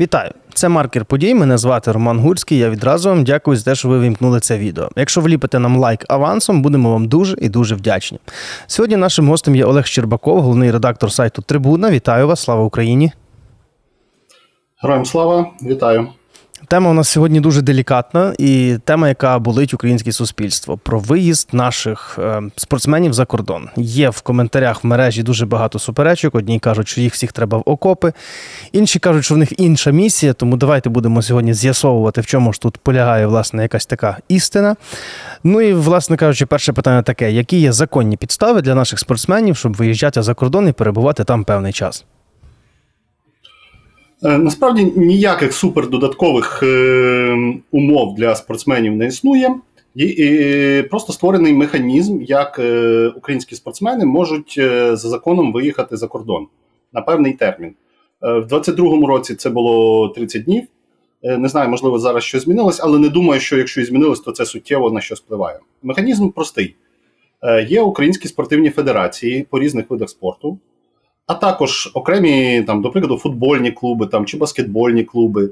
Вітаю! Це маркер подій. Мене звати Роман Гурський. Я відразу вам дякую за те, що ви вімкнули це відео. Якщо вліпите нам лайк авансом, будемо вам дуже і дуже вдячні. Сьогодні нашим гостем є Олег Щербаков, головний редактор сайту Трибуна. Вітаю вас! Слава Україні! Героям слава, вітаю. Тема у нас сьогодні дуже делікатна, і тема, яка болить українське суспільство про виїзд наших е, спортсменів за кордон. Є в коментарях в мережі дуже багато суперечок. Одні кажуть, що їх всіх треба в окопи, інші кажуть, що в них інша місія. Тому давайте будемо сьогодні з'ясовувати, в чому ж тут полягає власне якась така істина. Ну і власне кажучи, перше питання таке: які є законні підстави для наших спортсменів, щоб виїжджати за кордон і перебувати там певний час? Е, Насправді ніяких супердодаткових е, умов для спортсменів не існує. Е, просто створений механізм, як е, українські спортсмени можуть за законом виїхати за кордон на певний термін. В 22-му році це було 30 днів. Не знаю, можливо, зараз щось змінилось, але не думаю, що якщо і змінилось, то це суттєво на що впливає. Механізм простий: є українські спортивні федерації по різних видах спорту. А також окремі, там, до прикладу, футбольні клуби там, чи баскетбольні клуби,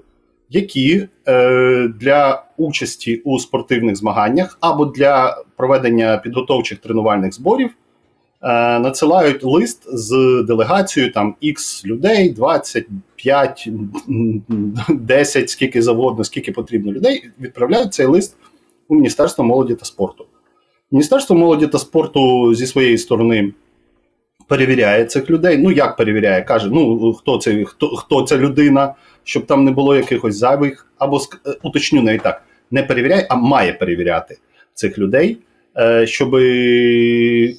які е, для участі у спортивних змаганнях або для проведення підготовчих тренувальних зборів е, надсилають лист з делегацією там X людей, 25, 10, скільки завгодно, скільки потрібно людей, відправляють цей лист у Міністерство молоді та спорту. Міністерство молоді та спорту зі своєї сторони перевіряє цих людей. Ну як перевіряє? Каже: ну хто це, хто, хто ця людина, щоб там не було якихось зайвих, або е, уточню навіть так, не перевіряє, а має перевіряти цих людей. е, Щоб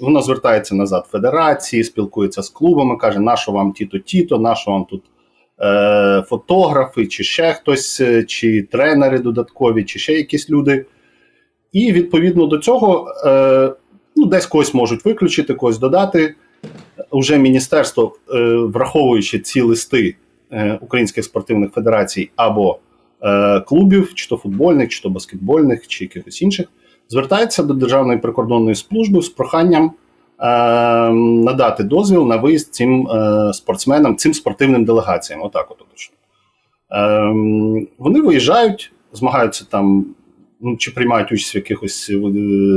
вона звертається назад в федерації, спілкується з клубами, каже, нащо вам тіто тіто, нащо вам тут е, фотографи, чи ще хтось, е, чи тренери додаткові, чи ще якісь люди. І відповідно до цього е, ну, десь когось можуть виключити, когось додати уже міністерство, е, враховуючи ці листи е, українських спортивних федерацій або е, клубів, чи то футбольних, чи то баскетбольних, чи якихось інших, звертається до Державної прикордонної служби з проханням надати дозвіл на виїзд цим спортсменам, цим спортивним делегаціям. Отак, от точно. Вони виїжджають, змагаються там, ну, чи приймають участь в якихось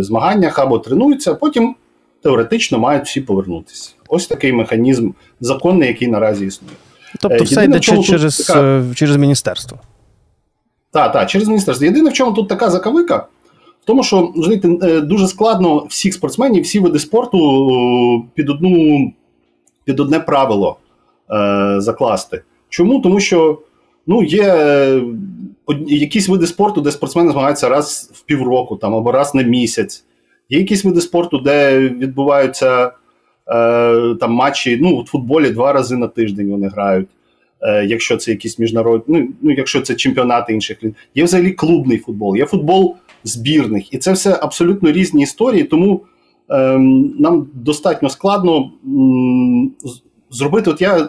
змаганнях або тренуються, а потім теоретично мають всі повернутися. Ось такий механізм законний, який наразі існує. Тобто, Е, все йде чому через, така- е, через міністерство. Так, так, через міністерство. Єдине, в чому тут така закавика, в тому, що знаєте, е, дуже складно всіх спортсменів, всі види спорту під одну під одне правило е, закласти. Чому? Тому що ну, є якісь види спорту, де спортсмени змагаються раз в півроку там, або раз на місяць. Є якісь види спорту, де відбуваються е, там матчі, ну, в футболі два рази на тиждень вони грають. Е, якщо це якісь міжнародні, ну, ну якщо це чемпіонати інших країн. Є взагалі клубний футбол, є футбол збірних, і це все абсолютно різні історії. Тому ем, нам достатньо складно м, зробити. От я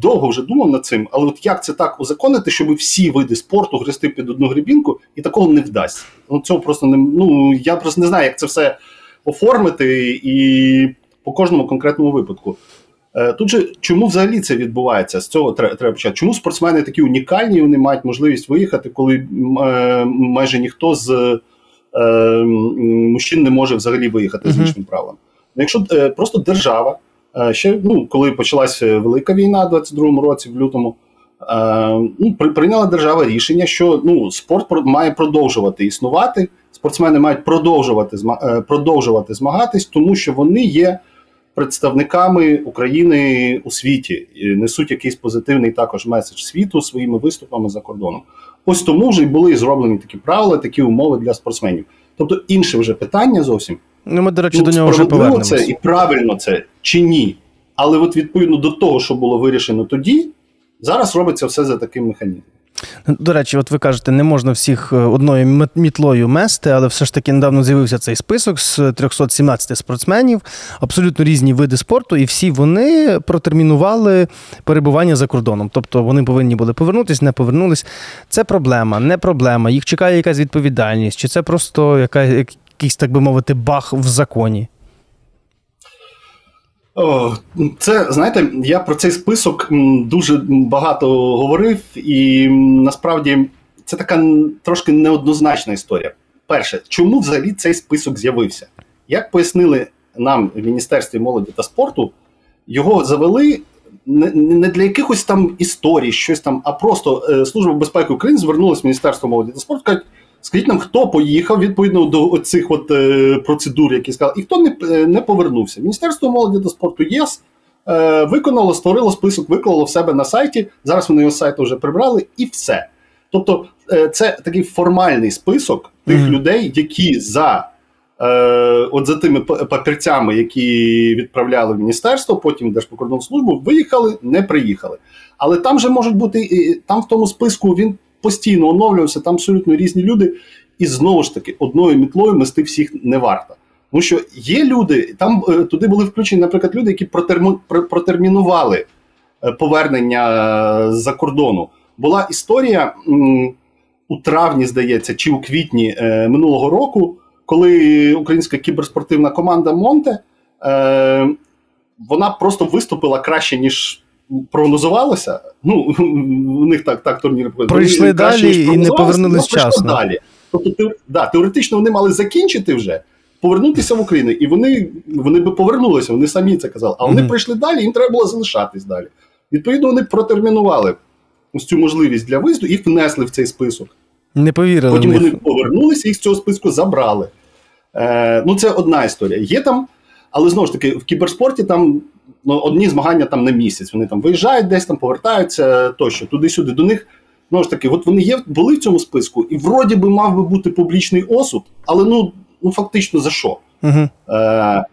довго вже думав над цим, але от як це так узаконити, щоб всі види спорту грести під одну грібінку, і такого не вдасться. Ну цього просто не ну я просто не знаю, як це все оформити і по кожному конкретному випадку. Е, Тут же чому взагалі це відбувається? З цього тре- треба почати. Чому спортсмени такі унікальні? Вони мають можливість виїхати, коли е, майже ніхто з е, мужчин не може взагалі виїхати з іншим правом. Ну, Якщо просто держава, ще ну, коли почалася велика війна в 22-му році, в лютому, е, ну, при- прийняла держава рішення, що ну, спорт має продовжувати існувати, спортсмени мають продовжувати, е, продовжувати змагатись, тому що вони є представниками України у світі, і несуть якийсь позитивний також меседж світу своїми виступами за кордоном. Ось тому вже й були зроблені такі правила, такі умови для спортсменів. Тобто інше вже питання зовсім. Ну, ми, до речі, Ну, до нього вже повернемося. це і правильно це чи ні. Але от відповідно до того, що було вирішено тоді, зараз робиться все за таким механізмом. До речі, от ви кажете, не можна всіх е, одною мітлою мести, але все ж таки недавно з'явився цей список з 317 спортсменів, абсолютно різні види спорту, і всі вони протермінували перебування за кордоном. Тобто вони повинні були повернутися, не повернулись. Це проблема, не проблема. Їх чекає якась відповідальність, чи це просто яка, якийсь, так би мовити, баг в законі. О, це знаєте, я про цей список дуже багато говорив, і насправді це така трошки неоднозначна історія. Перше, чому взагалі цей список з'явився? Як пояснили нам в Міністерстві молоді та спорту, його завели не, для якихось там історій, щось там, а просто е, Служба безпеки України звернулася в Міністерство молоді та спорту, кажуть, скажіть нам, хто поїхав відповідно до цих от е, процедур, які сказали, і хто не, е, не повернувся. Міністерство молоді та спорту ЄС е, виконало, створило список, виклало в себе на сайті. Зараз вони його з сайту вже прибрали, і все. Тобто, е, це такий формальний список тих Мгм. людей, які за. Е, от за тими папірцями, які відправляли в міністерство, потім в Держприкордонслужбу, виїхали, не приїхали. Але там же можуть бути там в тому списку він постійно оновлювався, там абсолютно різні люди. І знову ж таки, одною мітлою мести всіх не варто. Тому що є люди, там е, туди були включені, наприклад, люди, які протерму- протермінували е, повернення е, з-за кордону. Була історія у травні, здається, чи у квітні минулого року, коли українська кіберспортивна команда Монте вона просто виступила краще, ніж прогнозувалося. Ну, у них так, так турнір проходить. Пройшли Вони далі і не прогнозувалося, повернулись вона. Далі. Тобто, да, теоретично вони мали закінчити вже, повернутися в Україну, і вони, вони би повернулися, вони самі це казали. А вони Мгм. прийшли далі, їм треба було залишатись далі. Відповідно, вони протермінували ось цю можливість для виїзду, їх внесли в цей список. Не повірили Потім вони повернулися, їх з цього списку забрали. Е, ну, це одна історія. Є там, але знову ж таки, в кіберспорті там ну, одні змагання там на місяць. Вони там виїжджають, десь там повертаються тощо, туди-сюди. До них знову ж таки, от вони є, були в цьому списку, і вроді би мав би бути публічний осуд, але ну, ну фактично за що? Угу. Е,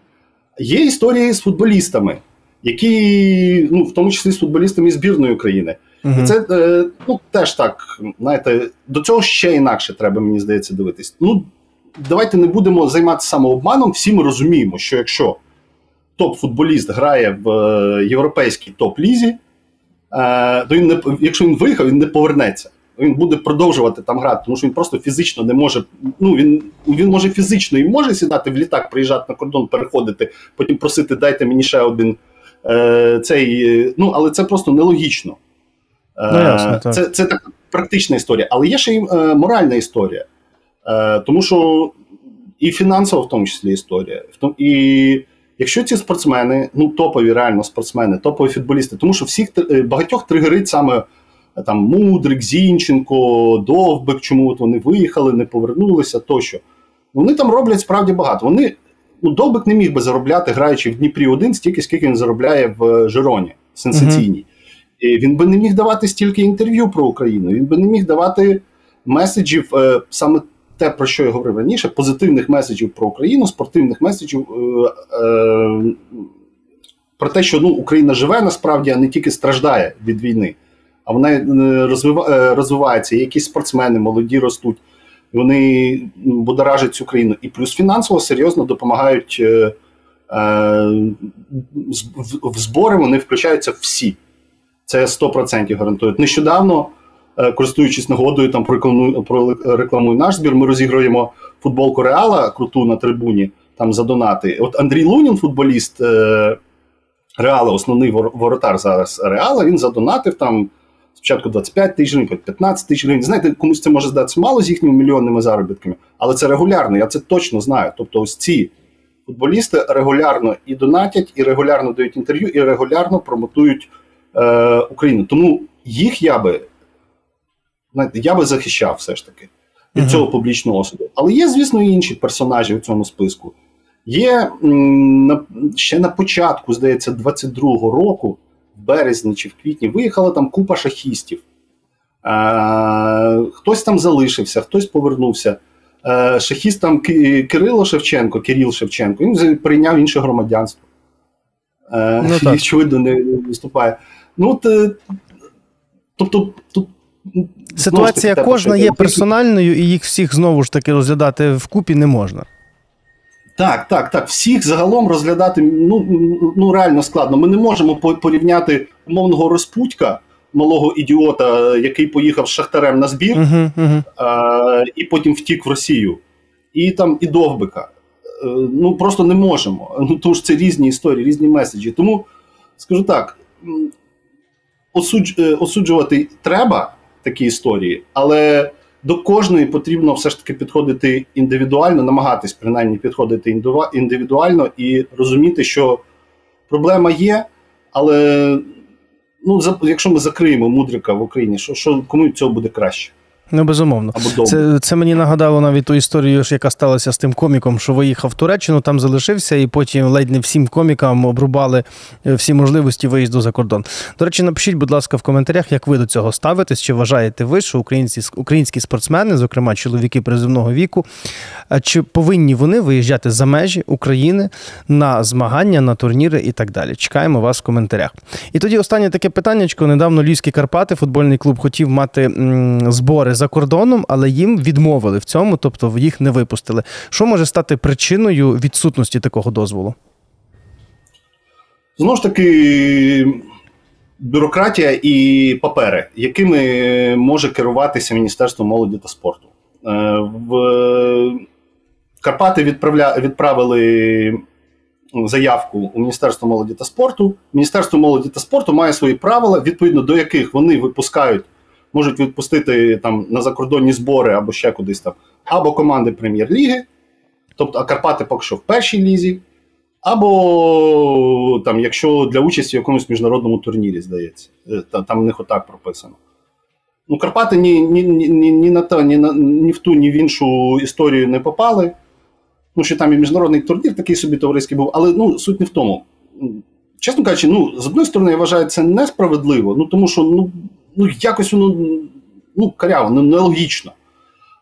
є історії з футболістами, які, ну, в тому числі з футболістами збірної України. Угу. Це е, ну, теж так, знаєте, до цього ще інакше треба, мені здається, дивитись. Ну, давайте не будемо займатися самообманом. Всі ми розуміємо, що якщо топ-футболіст грає в е, європейській топ-лізі, е, то він не якщо він виїхав, він не повернеться. Він буде продовжувати там грати, тому що він просто фізично не може. Ну він, він може фізично і може сідати в літак, приїжджати на кордон, переходити, потім просити, дайте мені ще один е, цей. е, Ну, але це просто нелогічно. Е, Ну, ясно, так. Це, це так практична історія, але є ще й е, моральна історія. Е, тому що і фінансова, в тому числі, історія. І якщо ці спортсмени, ну топові реально спортсмени, топові футболісти, тому що всіх багатьох тригерить саме е, там Мудрик, Зінченко, Довбик, чому от вони виїхали, не повернулися тощо. Вони там роблять справді багато. Вони, ну, Довбик не міг би заробляти, граючи в Дніпрі 1 стільки, скільки він заробляє в е, Жироні, сенсаційній. І він би не міг давати стільки інтерв'ю про Україну, він би не міг давати меседжів, е, саме те, про що я говорив раніше, позитивних меседжів про Україну, спортивних меседжів е, е, про те, що ну, Україна живе насправді, а не тільки страждає від війни, а вона е, розвива, е, розвивається. Якісь спортсмени, молоді ростуть, вони будоражать цю країну. І плюс фінансово серйозно допомагають. Е, е, в, збори вони включаються всі. Це я 100% гарантую. Нещодавно, користуючись нагодою, там прорекламую, наш збір, ми розігруємо футболку Реала круту на трибуні там за донати. От Андрій Лунін, футболіст е, Реала, основний воротар зараз Реала, він задонатив там спочатку 25 тисяч гривень, 15 тисяч гривень. Знаєте, комусь це може здатися мало з їхніми мільйонними заробітками, але це регулярно, я це точно знаю. Тобто, ось ці футболісти регулярно і донатять, і регулярно дають інтерв'ю, і регулярно промотують е, Україну. Тому їх я би знаєте, я би захищав все ж таки від Мгм. цього публічного осуду. Але є, звісно, і інші персонажі в цьому списку. Є на, ще на початку, здається, 22-го року, в березні чи в квітні, виїхала там купа шахістів. Е, хтось там залишився, хтось повернувся. Е, шахіст там Кирило Шевченко, Кирил Шевченко, він прийняв інше громадянство. Е, Ну, і, очевидно, не виступає. Ну, от, е, тобто, тут Ситуація таки, кожна є персональною, і їх всіх знову ж таки розглядати вкупі не можна. Так, так, так. Всіх загалом розглядати ну, ну реально складно. Ми не можемо порівняти умовного розпутька, малого ідіота, який поїхав з шахтарем на збір, угу. е, і потім втік в Росію, і там і Довбика. ну просто не можемо. Ну тому ж це різні історії, різні меседжі. Тому скажу так: е, осуджувати треба такі історії, але до кожної потрібно все ж таки підходити індивідуально, намагатись принаймні підходити індивідуально і розуміти, що проблема є, але ну, якщо ми закриємо мудрика в Україні, що, що кому цього буде краще Ну, безумовно. Це, це мені нагадало навіть ту історію, яка сталася з тим коміком, що виїхав в Туреччину, там залишився, і потім ледь не всім комікам обрубали е, всі можливості виїзду за кордон. До речі, напишіть, будь ласка, в коментарях, як ви до цього ставитесь, чи вважаєте ви, що українці, українські спортсмени, зокрема чоловіки призивного віку, чи повинні вони виїжджати за межі України на змагання, на турніри і так далі? Чекаємо вас в коментарях. І тоді останнє таке питаннячко. Недавно Львівські Карпати, футбольний клуб, хотів мати збори за кордоном, але їм відмовили в цьому, тобто їх не випустили. Що може стати причиною відсутності такого дозволу? Знову ж таки, бюрократія і папери, якими може керуватися Міністерство молоді та спорту. Е, В Карпати відправля... відправили заявку у Міністерство молоді та спорту. Міністерство молоді та спорту має свої правила, відповідно до яких вони випускають, можуть відпустити там на закордонні збори або ще кудись там, або команди прем'єр-ліги, тобто а Карпати поки що в першій лізі. Або там, якщо для участі в якомусь міжнародному турнірі, здається, Е, та- там в них отак прописано. Ну, Карпати ні, ні, ні, ні, ні, на та, ні, на, ні в ту, ні в іншу історію не попали. Ну, що там і міжнародний турнір такий собі товариський був, але ну, суть не в тому. Чесно кажучи, ну, з одної сторони, я вважаю це несправедливо, ну тому що ну, ну якось воно ну, каряво, нелогічно.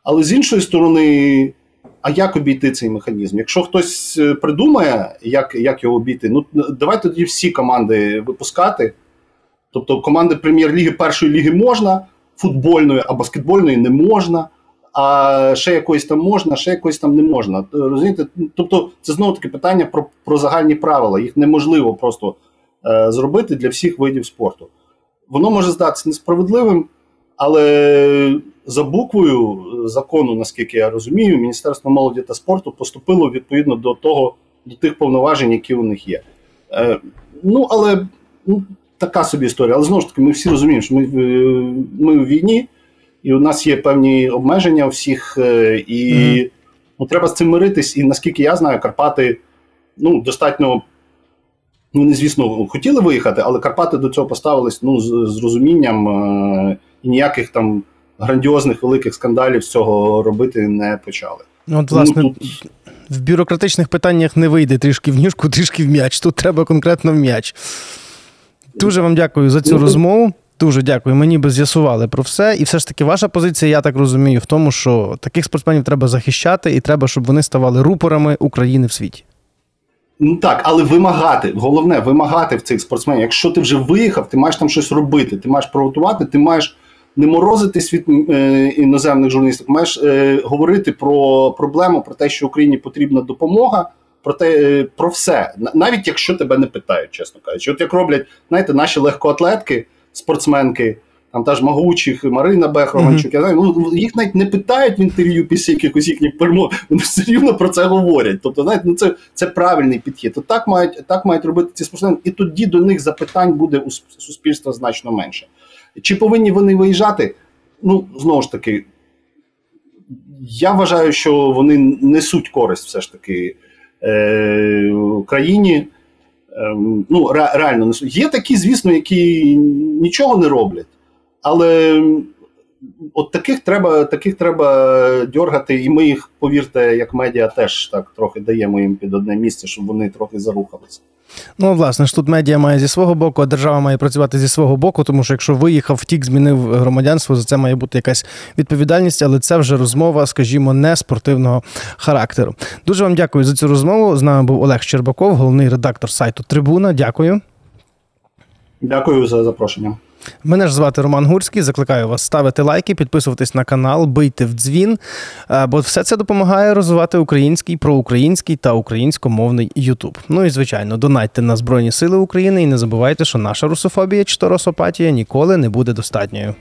Але з іншої сторони, а як обійти цей механізм? Якщо хтось е, придумає, як, як його обійти, ну давайте тоді всі команди випускати. Тобто команди прем'єр-ліги першої ліги можна, футбольної а баскетбольної не можна, а ще якоїсь там можна, ще якоїсь там не можна. Е, Розумієте? Тобто, це знову таки питання про, про загальні правила. Їх неможливо просто е, зробити для всіх видів спорту. Воно може здатися несправедливим, але за буквою закону, наскільки я розумію, Міністерство молоді та спорту поступило відповідно до того, до тих повноважень, які у них є. Е, ну, але ну, така собі історія. Але знову ж таки, ми всі розуміємо, що ми, е, ми у війні, і у нас є певні обмеження у всіх, е, і Мгм. ну, треба з цим миритись. І наскільки я знаю, Карпати ну, достатньо. Ну, не звісно, хотіли виїхати, але Карпати до цього поставились ну, з, з розумінням е, і ніяких там грандіозних великих скандалів з цього робити не почали. Ну, От, власне, ну, тут в бюрократичних питаннях не вийде трішки в ніжку, трішки в м'яч. Тут треба конкретно в м'яч. Дуже вам дякую за цю Ну, розмову. Дуже дякую. Ми ніби з'ясували про все. І все ж таки, ваша позиція, я так розумію, в тому, що таких спортсменів треба захищати, і треба, щоб вони ставали рупорами України в світі. Ну так, але вимагати, головне, вимагати в цих спортсменів. Якщо ти вже виїхав, ти маєш там щось робити, ти маєш провокувати, ти маєш не морозити світ е, іноземних журналістів, маєш е, говорити про проблему, про те, що Україні потрібна допомога, про те, е, про все, навіть якщо тебе не питають, чесно кажучи. От як роблять, знаєте, наші легкоатлетки, спортсменки. Там та ж Магучих, Марина Бехрованчук, я знаю, ну їх навіть не питають в інтерв'ю після якихось їхніх перемог. Вони все рівно про це говорять. Тобто, знаєте, ну це, це правильний підхід. То так мають так мають робити ці спортсмени, і тоді до них запитань буде у суспільства значно менше. Чи повинні вони виїжджати? Ну знову ж таки, я вважаю, що вони несуть користь все ж таки е, країні. Ем, ну, ре- реально несуть. Є такі, звісно, які нічого не роблять. Але от таких треба, таких треба дьоргати, і ми їх, повірте, як медіа теж так трохи даємо їм під одне місце, щоб вони трохи зарухалися. Ну, власне ж тут медіа має зі свого боку, а держава має працювати зі свого боку, тому що якщо виїхав, втік, змінив громадянство, за це має бути якась відповідальність, але це вже розмова, скажімо, не спортивного характеру. Дуже вам дякую за цю розмову. З нами був Олег Щербаков, головний редактор сайту Трибуна. Дякую. Дякую за запрошення. Мене ж звати Роман Гурський. Закликаю вас ставити лайки, підписуватись на канал, бийте в дзвін, е, бо все це допомагає розвивати український, проукраїнський та українськомовний Ютуб. Ну і звичайно, донайте на Збройні Сили України і не забувайте, що наша русофобія чи то росопатія ніколи не буде достатньою.